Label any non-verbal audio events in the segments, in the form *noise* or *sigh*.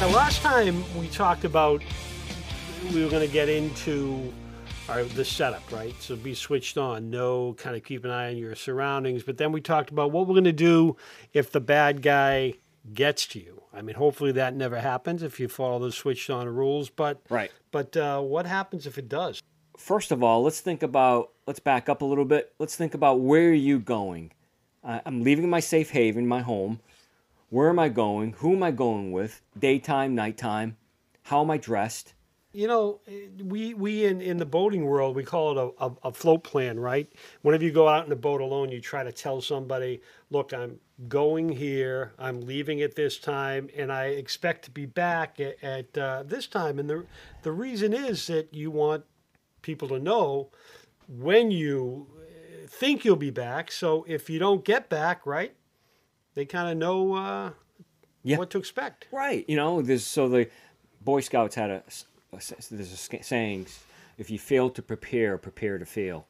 Now, last time we talked about we were going to get into our, the setup, right? So be switched on, no kind of keep an eye on your surroundings. But then we talked about what we're going to do if the bad guy gets to you. I mean, hopefully that never happens if you follow the switched on rules. But Right. But uh, what happens if it does? First of all, let's think about, let's back up a little bit. Let's think about where are you going? I I'm leaving my safe haven, my home. Where am I going? Who am I going with? Daytime, nighttime? How am I dressed? You know, we we in, in the boating world we call it a, a, a float plan, right? Whenever you go out in a boat alone, you try to tell somebody, "Look, I'm going here. I'm leaving at this time, and I expect to be back at, at uh, this time." And the the reason is that you want people to know when you eh, think you'll be back. So if you don't get back, right, they kind of know uh, Yeah. what to expect. Right. You know, there's so the Boy Scouts had a, a there's a saying, if you fail to prepare, prepare to fail.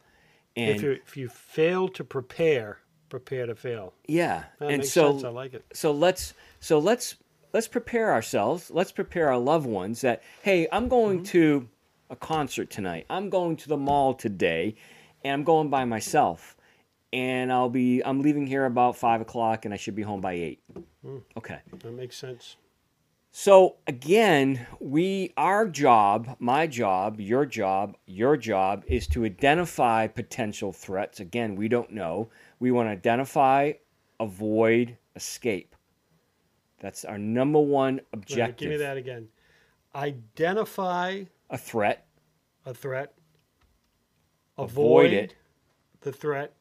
And If you if you fail to prepare, prepare to fail. yeah, That and so sense. I like it. so let's so let's let's prepare ourselves. Let's prepare our loved ones that hey, I'm going to a concert tonight. I'm going to the mall today, and I'm going by myself. And I'll be I'm leaving here about five o'clock, and I should be home by eight. Hmm. Okay. That makes sense. So again, we our job, my job, your job, your job is to identify potential threats. Again, we don't know. We want to identify, avoid, escape. That's our number one Right, objective. give me that again. Identify A threat, a threat. Avoid Avoid, it. the threat,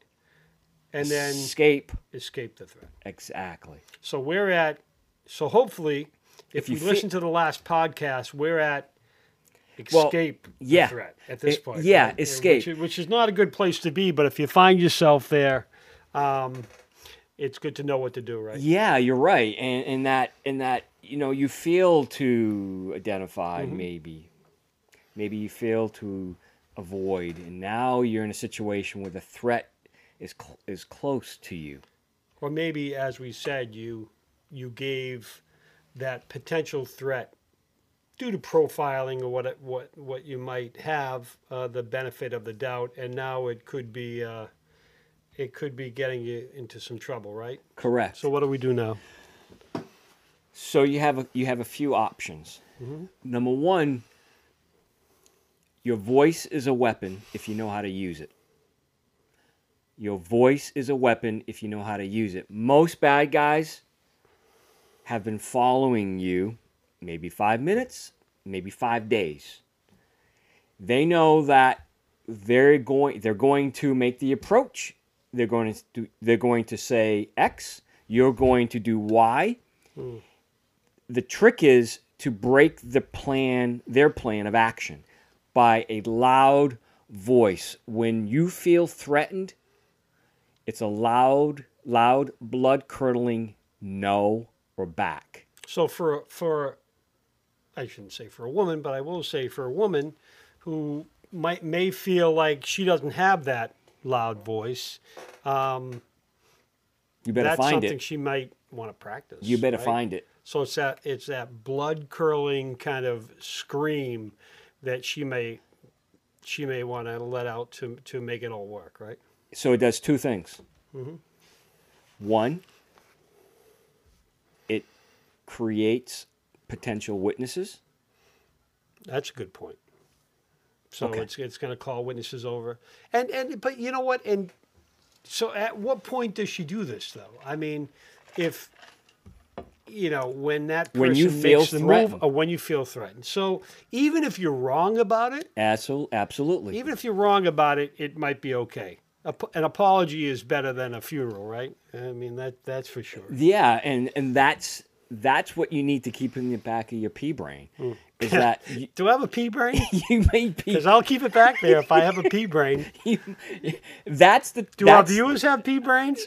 and then escape. escape the threat. Exactly. So we're at. So hopefully, if, If you you fe- listen to the last podcast, we're at Well, escape yeah. the threat at this It- point. yeah, right? escape. Which is, which is not a good place to be, but if you find yourself there, um, it's good to know what to do, right? Yeah, you're right, and and that and that you know you fail to identify Mm-hmm. maybe, maybe you fail to avoid, and now you're in a situation where the threat is cl- is close to you. Or maybe, as we said, you you gave that potential threat due to profiling or what what what you might have uh, the benefit of the doubt, and now it could be uh, it could be getting you into some trouble, right? Correct. So what do we do now? So you have a, you have a few options. Number one, your voice is a weapon if you know how to use it. Your voice is a weapon if you know how to use it. Most bad guys have been following you maybe five minutes, maybe five days. They know that they're going they're going to make the approach. They're going to do, they're going to say X. You're going to do Y hmm. the trick is to break the plan, their plan of action, by a loud voice. When you feel threatened, it's a loud, loud, blood curdling no or back. So for for I shouldn't say for a woman, but I will say for a woman who might may feel like she doesn't have that loud voice, um, You better that's find something it. she might want to practice. You better right? find it. So it's that it's that blood curdling kind of scream that she may she may want to let out to to make it all work, right? So it does two things. Mm-hmm. One, it creates potential witnesses. That's a good point. So Okay. it's it's going to call witnesses over, and and but you know what? And so at what point does she do this though? I mean, if you know when that person When you feel makes threatened. move, or when you feel threatened. So even if you're wrong about it, Absolutely. even if you're wrong about it, it might be okay. An apology is better than a funeral, right? I mean that that's for sure. Yeah, and and that's that's what you need to keep in the back of your pea brain hmm. is that *laughs* you, Do I have a pea brain? *laughs* you may be Because I'll keep it back there if I have a pea brain. *laughs* that's the Do our that's, viewers have pea brains?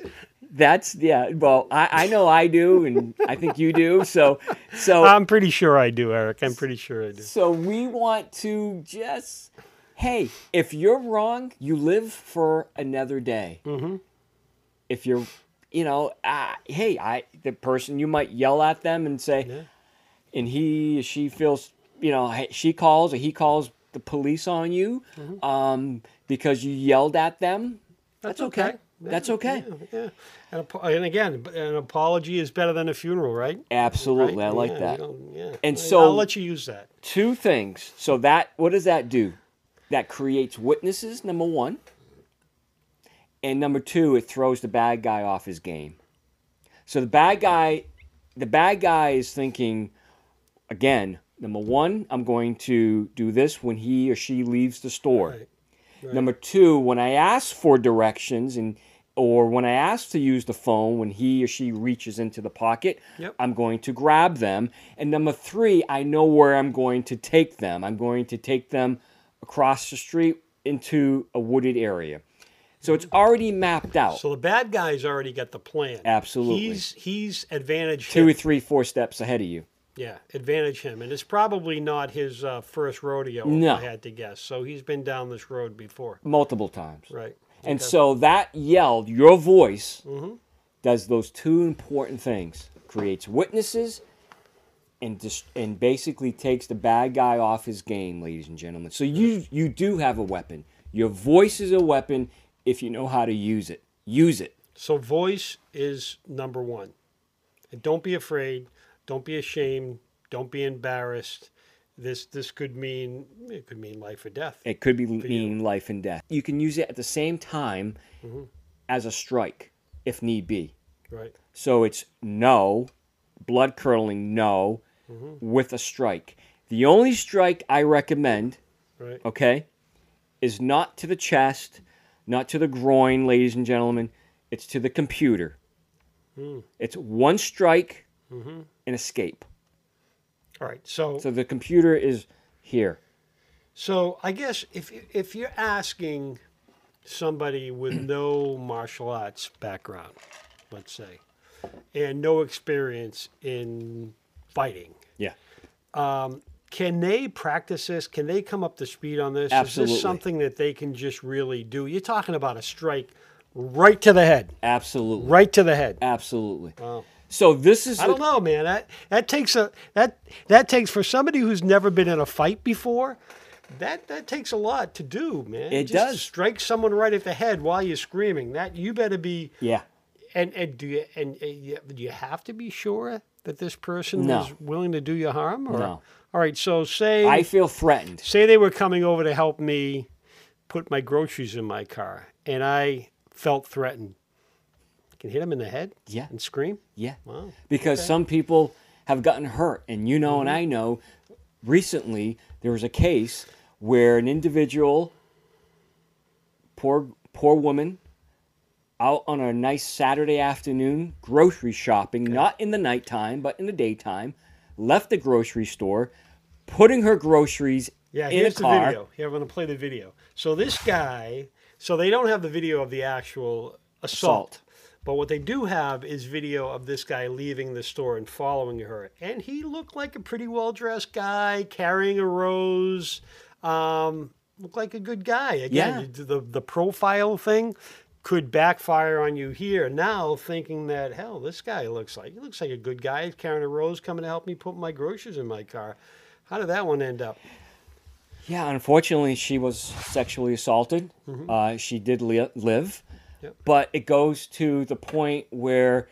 that's yeah well I, I know I do and I think you do so so I'm pretty sure I do, Eric. I'm pretty sure I do. so we want to just hey if you're wrong you live for another day mm-hmm. if you're you know uh, hey I the person you might yell at them and say and he she feels you know she calls or he calls the police on you Mm-hmm. um, because you yelled at them that's, okay, that's okay Yeah, yeah. And, and again, an apology is better than a funeral, right? absolutely Right? i like Yeah, that yeah. And so- I'll let you use that. two things. So that what does that do? That creates witnesses, number one. And number two, it throws the bad guy off his game. So the bad guy the bad guy is thinking again, number one, I'm going to do this when he or she leaves the store. Right. Right. Number two, when I ask for directions and or when I ask to use the phone when he or she reaches into the pocket, Yep. I'm going to grab them. And number three, I know where I'm going to take them. I'm going to take them across the street into a wooded area. So it's already mapped out. So the bad guy's already got the plan. Absolutely. He's he's advantage Two him. or three, four steps ahead of you. Yeah, advantage him, and it's probably not his uh, first rodeo. No. I had to guess. So he's been down this road before, Multiple times. right? And Okay. so that yelled, your voice Mhm. does those two important things: creates witnesses, and dis- and basically takes the bad guy off his game, ladies and gentlemen. So you you do have a weapon. Your voice is a weapon if you know how to use it. Use it. So voice is number one. And don't be afraid. Don't be ashamed. Don't be embarrassed. This this could mean it could mean life or death. It could be you. mean life and death. You can use it at the same time mm-hmm. as a strike, if need be. Right. So it's no, blood curdling no, with a strike. The only strike I recommend, Right. okay, is not to the chest, not to the groin, ladies and gentlemen. It's to the computer. Hmm. It's one strike mm-hmm. and escape. All right. So So the computer is here. So I guess if if you're asking somebody with no *clears throat* martial arts background, let's say, and no experience in fighting, Yeah. can they practice this? Can they come up to speed on this? Is this something that they can just really do? You're talking about a strike right to the head, Absolutely. right to the head. Absolutely. Wow. So this is I don't know, man. That that takes a that that takes for somebody who's never been in a fight before. That that takes a lot to do, man. It Just does. strike someone right at the head while you're screaming. That you better be. yeah. And and do you and uh, you, do you have to be sure that this person No. is willing to do you harm? Or, No. All right. So say I feel threatened. say they were coming over to help me put my groceries in my car, and I felt threatened. Can hit them in the head. Yeah. And scream. Yeah. Wow. because Okay. some people have gotten hurt and you know and Mm-hmm. i know recently there was a case where an individual poor poor woman out on a nice saturday afternoon grocery shopping not in the nighttime but in the daytime left the grocery store putting her groceries Yeah, in here's a car the video. Here, I'm going to play the video. So this guy, so they don't have the video of the actual assault, Assault. but what they do have is video of this guy leaving the store and following her, and he looked like a pretty well dressed guy carrying a rose. Um, looked like a good guy. Again, the the profile thing could backfire on you here now thinking that hell this guy looks like he looks like a good guy He's carrying a rose coming to help me put my groceries in my car. How did that one end up? Yeah, unfortunately, she was sexually assaulted. Uh, she did li- live, Yep. but it goes to the point where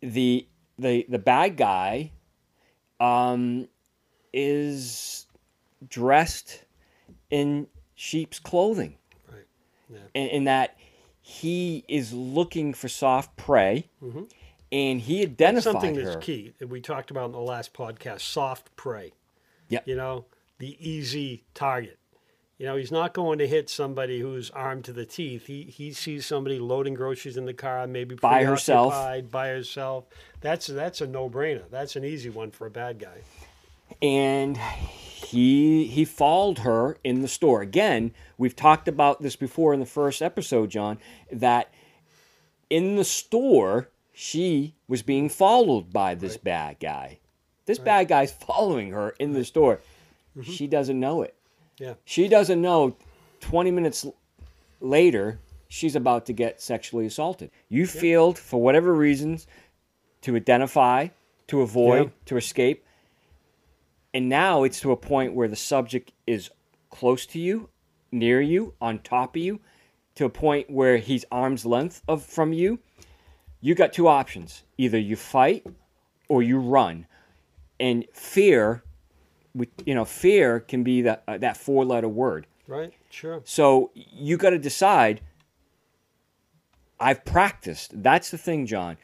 the the the bad guy um, is dressed in sheep's clothing, right. Yeah. That he is looking for soft prey, mm-hmm. and he identified something her. that's key that we talked about in the last podcast soft prey. Yep. you know the easy target. You know he's not going to hit somebody who's armed to the teeth. He he sees somebody loading groceries in the car maybe By herself. by herself. That's that's a no-brainer. That's an easy one for a bad guy and he he followed her in the store. Again we've talked about this before in the first episode john that in the store she was being followed by this bad guy. This bad guy's following her in the store. Mm-hmm. She doesn't know it. Yeah. She doesn't know. 20 minutes later she's about to get sexually assaulted. You failed for whatever reasons to identify to avoid to escape and now it's to a point where the subject is close to you, near you, on top of you, to a point where he's arm's length of from you. You got two options: either you fight or you run. And fear, you know, fear can be that uh, that four-letter word. Right. Sure. So you got to decide. I've practiced. That's the thing, John.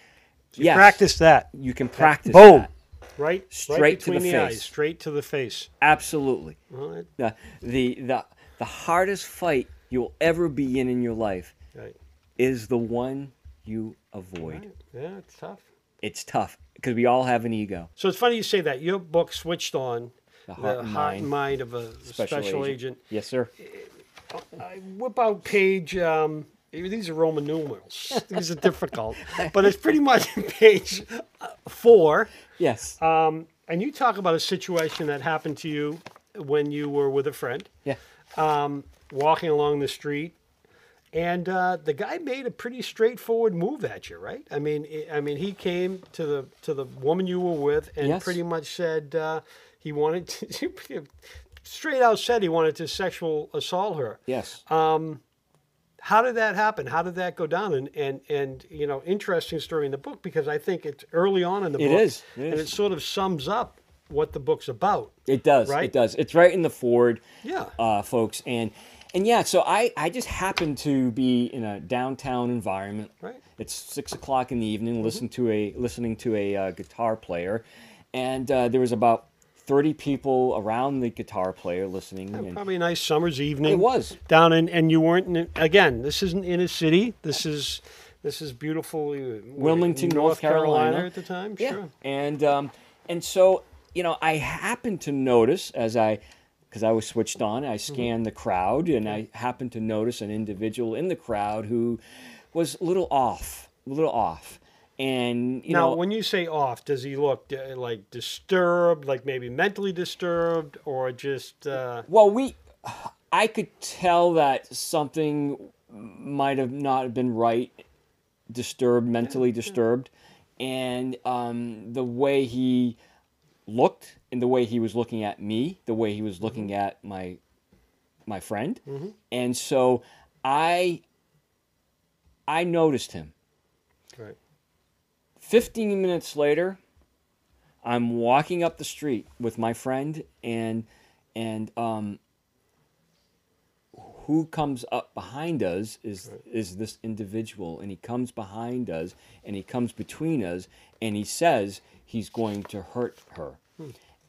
You practice that. You can practice. Boom. that. Right. Straight right to the the, eyes. face. Straight to the face. Absolutely. Right. The, the the the hardest fight you'll ever be in in your life Right. is the one you avoid. right. Yeah, it's tough. It's tough because we all have an ego. So it's funny you say that. Your book switched on The heart and heart and mind. mind of a special, agent. Yes, sir. I whip out page. Um, these are Roman numerals. *laughs* these are difficult, but it's pretty much *laughs* page uh, four. Yes. Um, and you talk about a situation that happened to you when you were with a friend yeah. walking along the street, and uh, the guy made a pretty straightforward move at you, right? I mean, I mean, he came to the to the woman you were with and Yes. pretty much said uh, he wanted to. *laughs* Straight out said he wanted to sexual assault her. Yes. How did that happen? How did that go down? And and and you know, interesting story in the book because I think it's early on in the It book, is, it and is. it sort of sums up what the book's about. It does. Right? It does. It's right in the Ford, Yeah. uh, folks, and and yeah. So I I just happened to be in a downtown environment. Right. Mm-hmm. It's six o'clock in the evening. Listen to a listening to a uh, guitar player, and uh, there was about thirty people around the guitar player listening. and Probably a nice summer's evening. it was. down in, and you weren't in, again. This isn't in a city. This is this is beautiful. uh, Wilmington, North Carolina. at the time. Yeah. Sure. And um, and so you know, I happened to notice as I, because I was switched on, I Mm-hmm. scanned the crowd, and I happened to notice an individual in the crowd who was a little off, a little off, and you now, know, when you say off, does he look uh, like disturbed, like maybe mentally disturbed, or just? Uh, well, we, I could tell that something might have not been right, disturbed, mentally disturbed, and um, the way he looked and the way he was looking at me, the way he was looking at my my friend, and so I I noticed him. Right. 15 minutes later, I'm walking up the street with my friend and and um who comes up behind us is is this individual and he comes behind us and he comes between us and he says he's going to hurt her.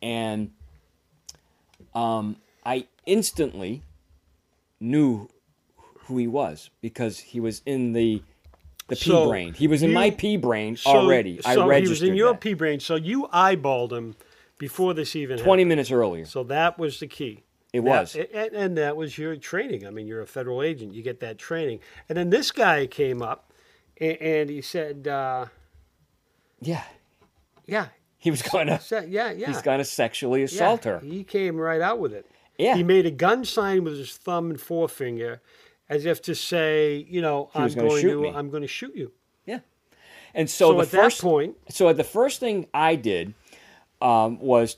And um I instantly knew who he was because he was in the the pea So brain. He was in my you- pea brain So, already. I so registered he was in your that. pea brain. So you eyeballed him before this even 20 happened. minutes earlier. So that was the key. It That- was. and, and that was your training. I mean, you're a federal agent. You get that training. And then this guy came up, and, and he said, uh, Yeah. "Yeah, He was going to sa- yeah, yeah." he's going to sexually Yeah, assault her. He came right out with it. Yeah. He made a gun sign with his thumb and forefinger, as if to say, you know, He I'm gonna shoot me. I'm going to shoot you. Yeah. And so, So, the at first that point, so the first thing I did um, was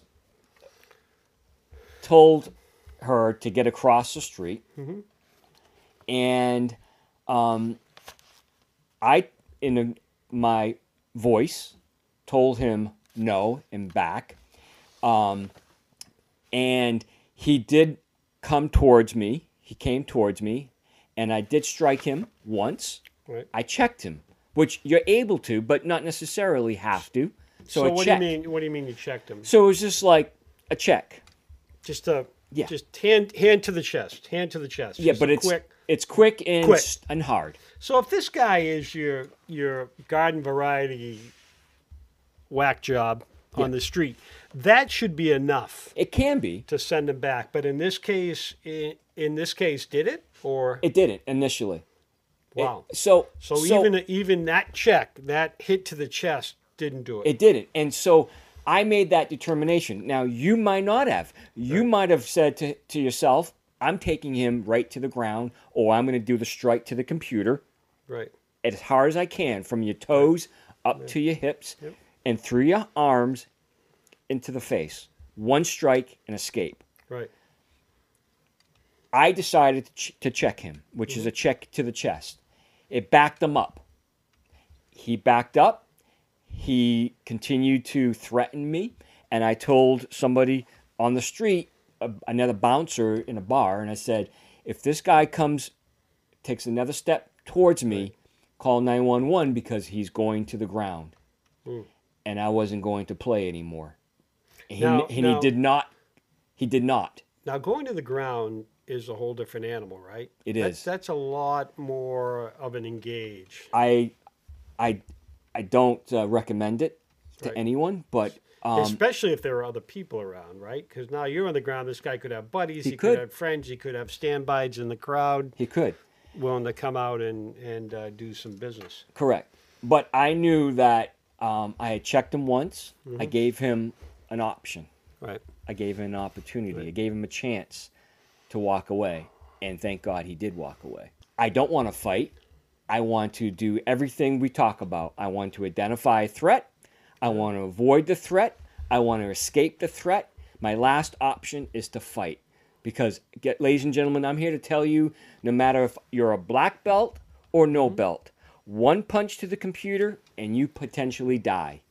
told her to get across the street, Mm-hmm. and um, I, in a, my voice, told him no and back, um, and he did come towards me. He came towards me, and I did strike him once. right? I checked him, which you're able to, but not necessarily have to. So, So, what do you mean? What do you mean you checked him? So it was just like a check. Just a Yeah. just hand hand to the chest, hand to the chest. Yeah, Just but it's quick. it's quick and Quick. and hard. So if this guy is your your garden variety whack job on the street, that should be enough It can be. to send him back. But in this case, in, in this case, did it or It didn't initially. It- wow? so so, even even that check, that hit to the chest, didn't do it. It didn't. And so I made that determination. Now, you might not have. You might have said to, to yourself, I'm taking him right to the ground, or I'm going to do the strike to the computer right. as hard as I can from your toes up to your hips and through your arms into the face. one strike and escape. Right. I decided to, ch- to check him, which is a mm-hmm. check to the chest. It backed him up. He backed up. He continued to threaten me, and I told somebody on the street, a, another bouncer in a bar, and I said, if this guy comes, takes another step towards me, call 911 because he's going to the ground. Mm. And I wasn't going to play anymore. And, Now- he, and now- he did not. He did not. Now going to the ground is a whole different animal, right? It is. that's. That's a lot more of an engage. I, I, I don't uh, recommend it to Right. anyone, but um, Especially if there are other people around, right? Because now you're on the ground. This guy could have buddies. He He, could. could. have friends. He could have standbys in the crowd he could. willing to come out and and uh, do some business. Correct. But I knew that um, I had checked him once. I gave him an option. Right. I gave him an opportunity. I gave him a chance to walk away. And thank God he did walk away. I don't want to fight. I want to do everything we talk about. I want to identify a threat. I want to avoid the threat. I want to escape the threat. My last option is to fight. Because, get, ladies and gentlemen, I'm here to tell you no matter if you're a black belt or no mm-hmm. belt, one punch to the computer and you potentially die.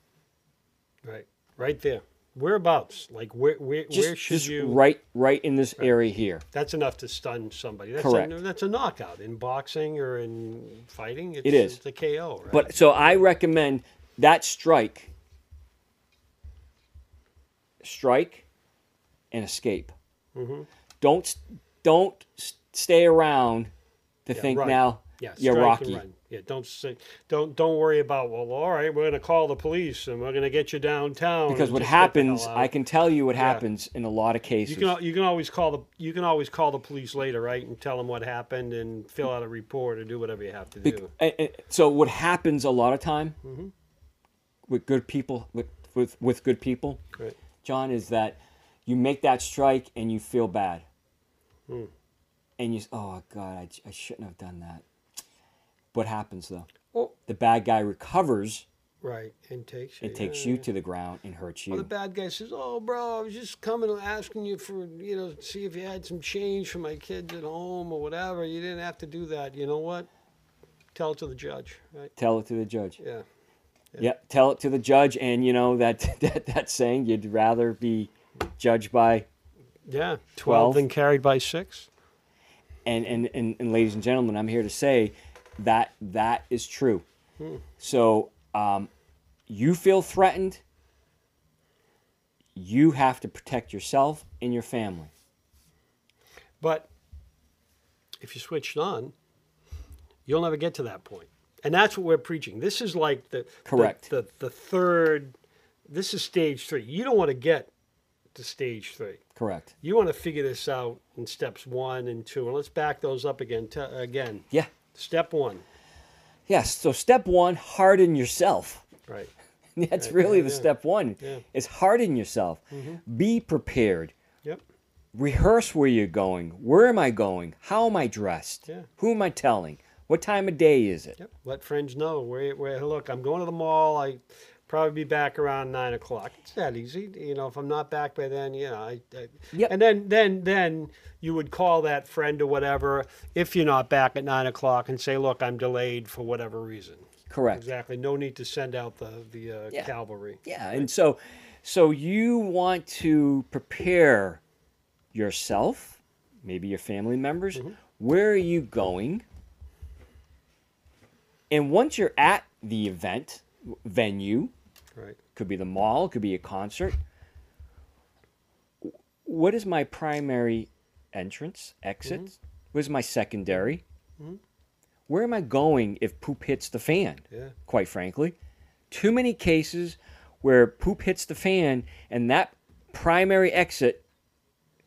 Right. Right there. Whereabouts? Like where? Where, Just, where should just you? right, right in this area here. That's enough to stun somebody. That's Correct. A, that's a knockout in boxing or in fighting. It's, It is. It's a KO. Right? But so I recommend that strike, strike, and escape. Mm-hmm. Don't don't stay around to Yeah, think run. now yeah, you're Rocky. Yeah, don't say, don't don't worry about. Well, all right, we're going to call the police and we're going to get you downtown. Because what just get the hell happens. I can tell you what Yeah. happens in a lot of cases. You can you can always call the you can always call the police later, right, and tell them what happened and fill out a report or do whatever you have to do. and- and so what happens a lot of time Mm-hmm. with good people with, with with good people, Right. John, is that you make that strike and you feel bad, Hmm. and you oh god, I, I shouldn't have done that. What happens though? Well, The bad guy recovers right, and takes you. and takes yeah, you yeah. to the ground and hurts you. Well, the bad guy says, "Oh, bro, I was just coming and asking you for, you know, see if you had some change for my kids at home or whatever. You didn't have to do that. You know what? Tell it to the judge, right? Tell it to the judge. Yeah, Yep, tell it to the judge, and you know that *laughs* that that saying you'd rather be judged by yeah. Twelve, Twelve. than carried by six. and, and and and ladies and gentlemen, I'm here to say that that is true. So, um, you feel threatened. You have to protect yourself and your family. But if you switched on, you'll never get to that point. And that's what we're preaching. This is like the the- Correct. The, the, third. This is stage three. You don't want to get to stage three. Correct. You want to figure this out in steps one and two. And let's back those up again. T- again, Yeah. Step one. Yes. So, step one: harden yourself. Right. *laughs* That's Right, really yeah, the yeah. step one. Yeah. Mm-hmm. Is harden yourself. Be prepared. Yep. rehearse where you're going. Where am I going? How am I dressed? Yeah. Who am I telling? What time of day is it? Yep. Let friends know where. Where. Look, I'm going to the mall. I probably be back around nine o'clock. It's that easy. You know, if I'm not back by then, you know, I. I Yep. And then, then, then you would call that friend or whatever if you're not back at nine o'clock and say, "Look, I'm delayed for whatever reason." Correct. Exactly. No need to send out the the uh, Yeah. cavalry. Yeah, and so so you want to prepare yourself, maybe your family members, where are you going? And once you're at the event venue, Right. could be the mall, could be a concert. What is my primary entrance, exit? Mm-hmm. What is my secondary? Mm-hmm. Where am I going if poop hits the fan? Yeah. Quite frankly, too many cases where poop hits the fan and that primary exit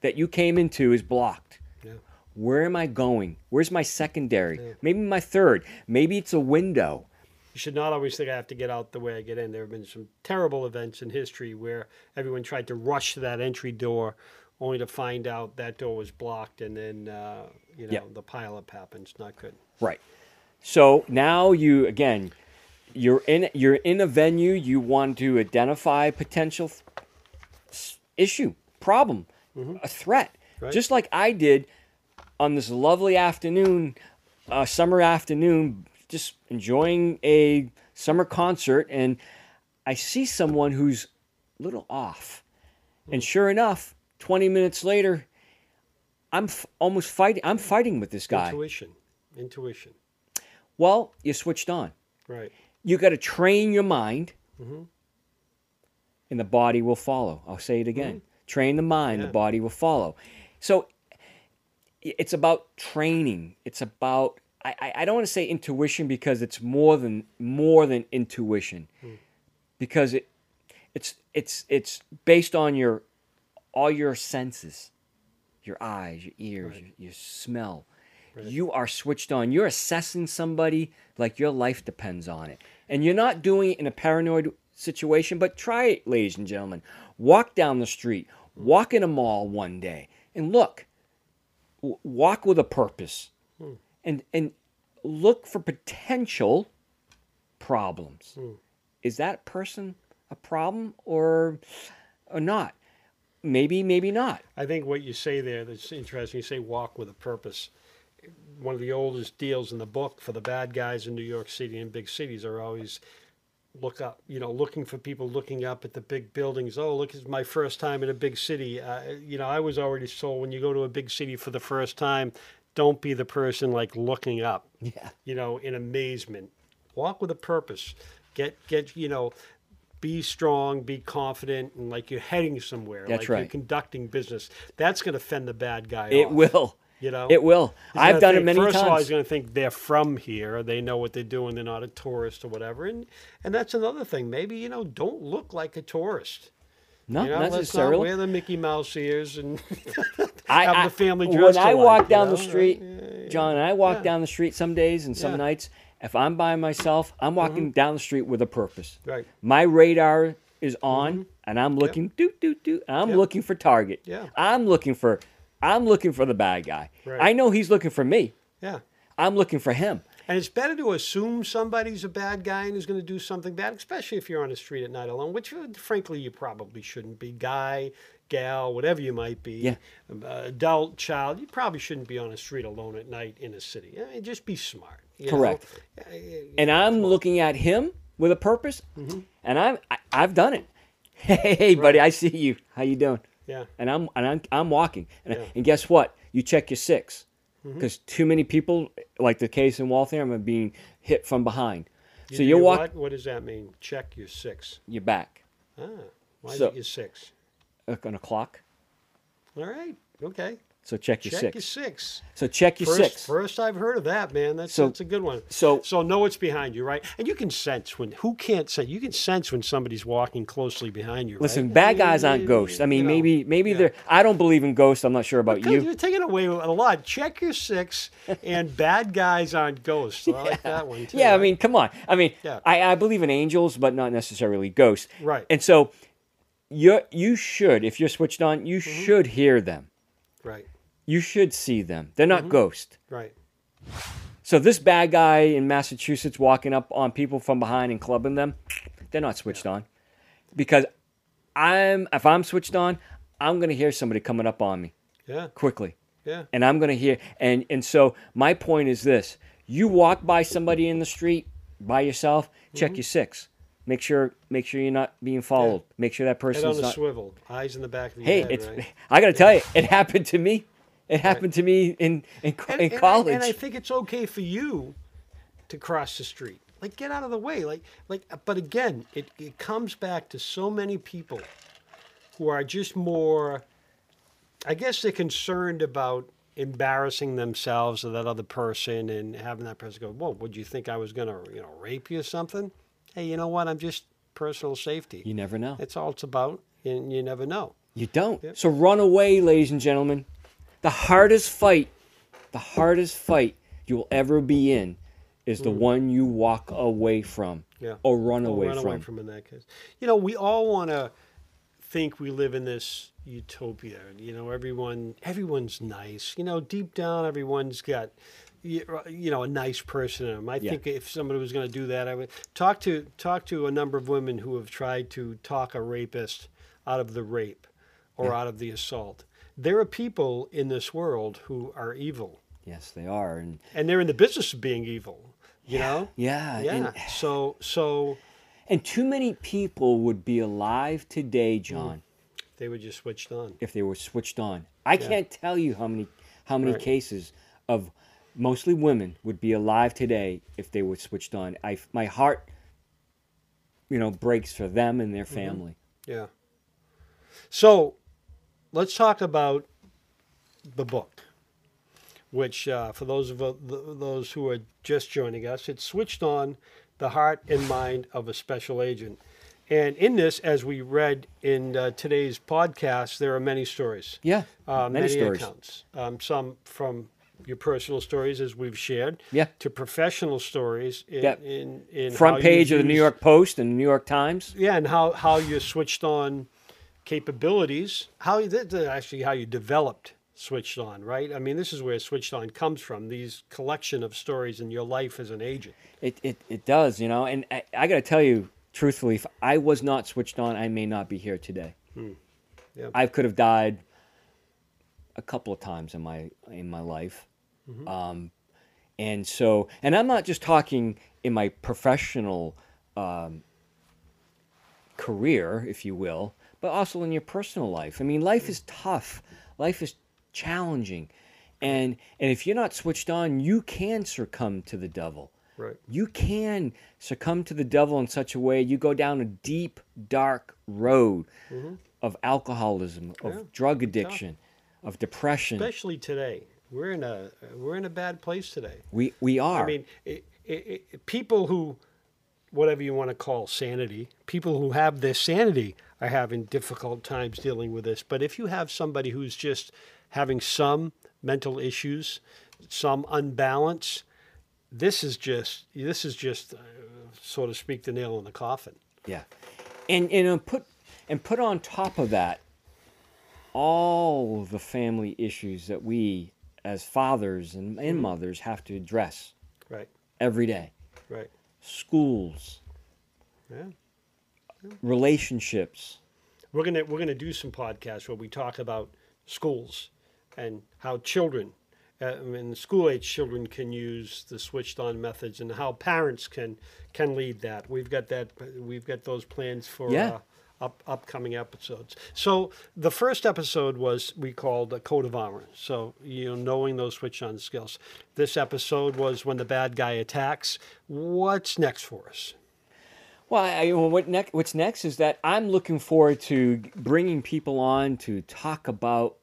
that you came into is blocked. Yeah. Where am I going? Where's my secondary? Yeah. Maybe my third. Maybe it's a window. You should not always think I have to get out the way I get in. There have been some terrible events in history where everyone tried to rush to that entry door, only to find out that door was blocked, and then uh, you know Yep. the pileup happens. Not good. Right. So now you again, you're in you're in a venue. You want to identify potential th- issue, problem, a threat. Mm-hmm. Right. Just like I did on this lovely afternoon, uh, summer afternoon, just enjoying a summer concert, and I see someone who's a little off. And sure enough, 20 minutes later, I'm f- almost fighting. I'm fighting with this guy. Intuition. Intuition. Well, you switched on. Right. You got to train your mind, Mm-hmm. and the body will follow. I'll say it again. Train the mind, Yeah. the body will follow. So it's about training. It's about I, I- don't want to say intuition because it's more than more than intuition, Hmm. because it it's it's it's based on your all your senses, your eyes, your ears, your, your smell. You are switched on. You're assessing somebody like your life depends on it. And you're not doing it in a paranoid situation, but try it, ladies and gentlemen. Walk down the street, walk in a mall one day, and look. W- walk with a purpose. And and look for potential problems. Is that person a problem or or not? Maybe, maybe not. I think what you say there that's interesting. You say walk with a purpose. One of the oldest deals in the book for the bad guys in New York City and big cities are always look up, you know, looking for people looking up at the big buildings. Oh, look, it's my first time in a big city. Uh, you know, I was already sold when you go to a big city for the first time, don't be the person like looking up. Yeah. you know, in amazement. Walk with a purpose. Get get you know, be strong, be confident, and like you're heading somewhere. That's like right. You're conducting business. That's going to fend the bad guy It off. will. You know, It will. I've done it think- many first of all, times. he's going to think they're from here. They know what they're doing. They're not a tourist or whatever. And and that's another thing. Maybe you know, don't look like a tourist. Not You know, not necessarily. wear the Mickey Mouse ears and *laughs* I, have I- the family when. I walk you down know, the street, Yeah, John, I walk Yeah. down the street some days and some Yeah. Mm-hmm. nights. If I'm by myself, I'm walking down the street with a purpose. Right. My radar is on, and I'm looking doot doot doot. I'm Mm-hmm. Yep. looking for target. Yeah. I'm looking for. I'm looking for the bad guy. Right. I know he's looking for me. Yeah. I'm looking for him. And it's better to assume somebody's a bad guy and is going to do something bad, especially if you're on the street at night alone, which uh, frankly you probably shouldn't be. Guy, gal, whatever you might be, Yeah. uh, adult, child, you probably shouldn't be on the street alone at night in a city. I mean, just be smart. know? Correct. Uh, and I'm looking at him with a purpose, Mm-hmm. and I'm I, I've done it. *laughs* Hey, buddy, I see you. How you doing? Yeah. And I'm and I'm, I'm walking, and, Yeah. and guess what? You check your 6 Mm-hmm. because too many people, like the case in Waltham, are being hit from behind. You so you your walk What? what does that mean? Check your six. your back Ah, why So- is it your six? uh, on a clock. All right. Okay. So check your Check six. your six. So check your First, six. first I've heard of that, man. That's So- that's a good one. so- so know what's behind you, right? And you can sense when who can't sense. You can sense when somebody's walking closely behind you. Listen, right? bad guys aren't ghosts. I mean, you know, maybe maybe yeah. they're. I don't believe in ghosts. I'm not sure about you. You're taking away a lot. Check your six, and *laughs* bad guys aren't ghosts. I like that one too. Yeah, I mean, come on. I mean, Yeah. I, I believe in angels, but not necessarily ghosts. Right. And so, you you should, if you're switched on, you Mm-hmm. should hear them. Right, You should see them. They're Mm-hmm. not ghosts. right. So this bad guy in Massachusetts walking up on people from behind and clubbing them, they're not switched on. Because I'm if I'm switched on, I'm gonna hear somebody coming up on me Yeah, quickly. yeah. and I'm going to hear and and so my point is this: you walk by somebody in the street by yourself, check your six. Make sure make sure you're not being followed. Make sure that person's Head on the not. swivel, eyes in the back of your Hey, head. it's right? I got to tell you, it happened to me. It happened to me in in, and, in and I- college. and I think it's okay for you to cross the street. Like get out of the way. Like like but again, it, it comes back to so many people who are just more I guess they're concerned about embarrassing themselves or that other person and having that person go, Whoa, would you think I was gonna, you know, rape you or something? Hey, you know what? I'm just personal safety. you never know. It's all it's about, and you never know. You don't. So run away, ladies and gentlemen. The hardest fight, the hardest fight you will ever be in, is the one you walk away from Mm. Yeah. or run Or away run from. away from in that case. You know, we all want to think we live in this utopia. You know, everyone everyone's nice. You know, deep down, everyone's got you you know a nice person in them. I Yeah. think if somebody was going to do that, I would talk to talk to a number of women who have tried to talk a rapist out of the rape. or Yeah. out of the assault. There are people in this world who are evil, Yes, they are. And and they're in the business of being evil. You know? yeah, Yeah. and, so so and too many people would be alive today, hmm. John, they were just switched on. if they were switched on. I can't tell you how many how many Right. cases of mostly women would be alive today if they were switched on. I my heart, you know, breaks for them and their Mm-hmm. family. Yeah. So let's talk about the book, which, uh, for those of uh, th- those who are just joining us, it's switched on the heart and mind of a special agent. And in this, as we read in uh, today's podcast, there are many stories. Yeah, Uh, many, many stories. accounts. Um, some from your personal stories, as we've shared, Yeah. to professional stories in, Yeah. in, in Front page of the New York Post and the New York Times. yeah, and how how you switched on capabilities, how you actually how you developed switched on, right? I mean, this is where switched on comes from. These collection of stories in your life as an agent. It, it, it does, you know, and I, I got to tell you, truthfully, if I was not switched on, I may not be here today. Hmm. Yeah. I could have died a couple of times in my in my life, um, and so, and I'm not just talking in my professional um, career, if you will, but also in your personal life. I mean, life is tough. Life is challenging, and and if you're not switched on, you can succumb to the devil. Right. you can succumb to the devil in such a way you go down a deep dark road of alcoholism of Yeah, drug addiction of depression. Especially today, we're in a we're in a bad place today. we we are I mean, it, it, it, people who, whatever you want to call sanity, people who have this sanity are having difficult times dealing with this. But if you have somebody who's just having some mental issues, some unbalance, this is just this is just, uh, so to speak, the nail in the coffin. yeah and and uh, put and put on top of that all the family issues that we as fathers and, and mothers have to address Right. every day Right. schools Yeah. relationships We're gonna we're gonna do some podcasts where we talk about schools and how children, uh, I mean, school age children can use the switched on methods and how parents can can lead that. We've got that. We've got those plans for. Yeah. Uh, up, upcoming episodes. So the first episode was we called a code of honor. So you know, knowing those switch on skills. This episode was when the bad guy attacks. What's next for us? Well, I, well what next? What's next is that I'm looking forward to bringing people on to talk about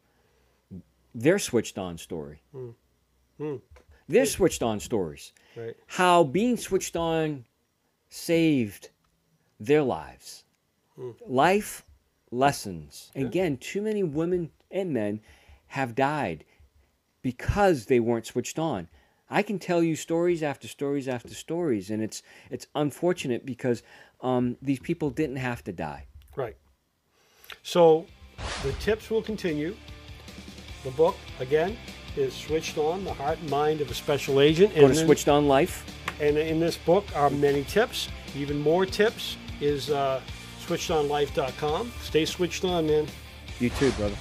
their switched on story, hmm. Hmm. their switched on stories, Right. how being switched on saved their lives, life lessons. Again, too many women and men have died because they weren't switched on. I can tell you stories after stories after stories, and it's it's unfortunate because um, these people didn't have to die. Right. So the tips will continue. The book, again, is Switched On, the heart and mind of a special agent. Go to then- Switched On Life. and in this book are many tips. Even more tips is uh, switchedonlife.com. Stay switched on, man. You too, brother.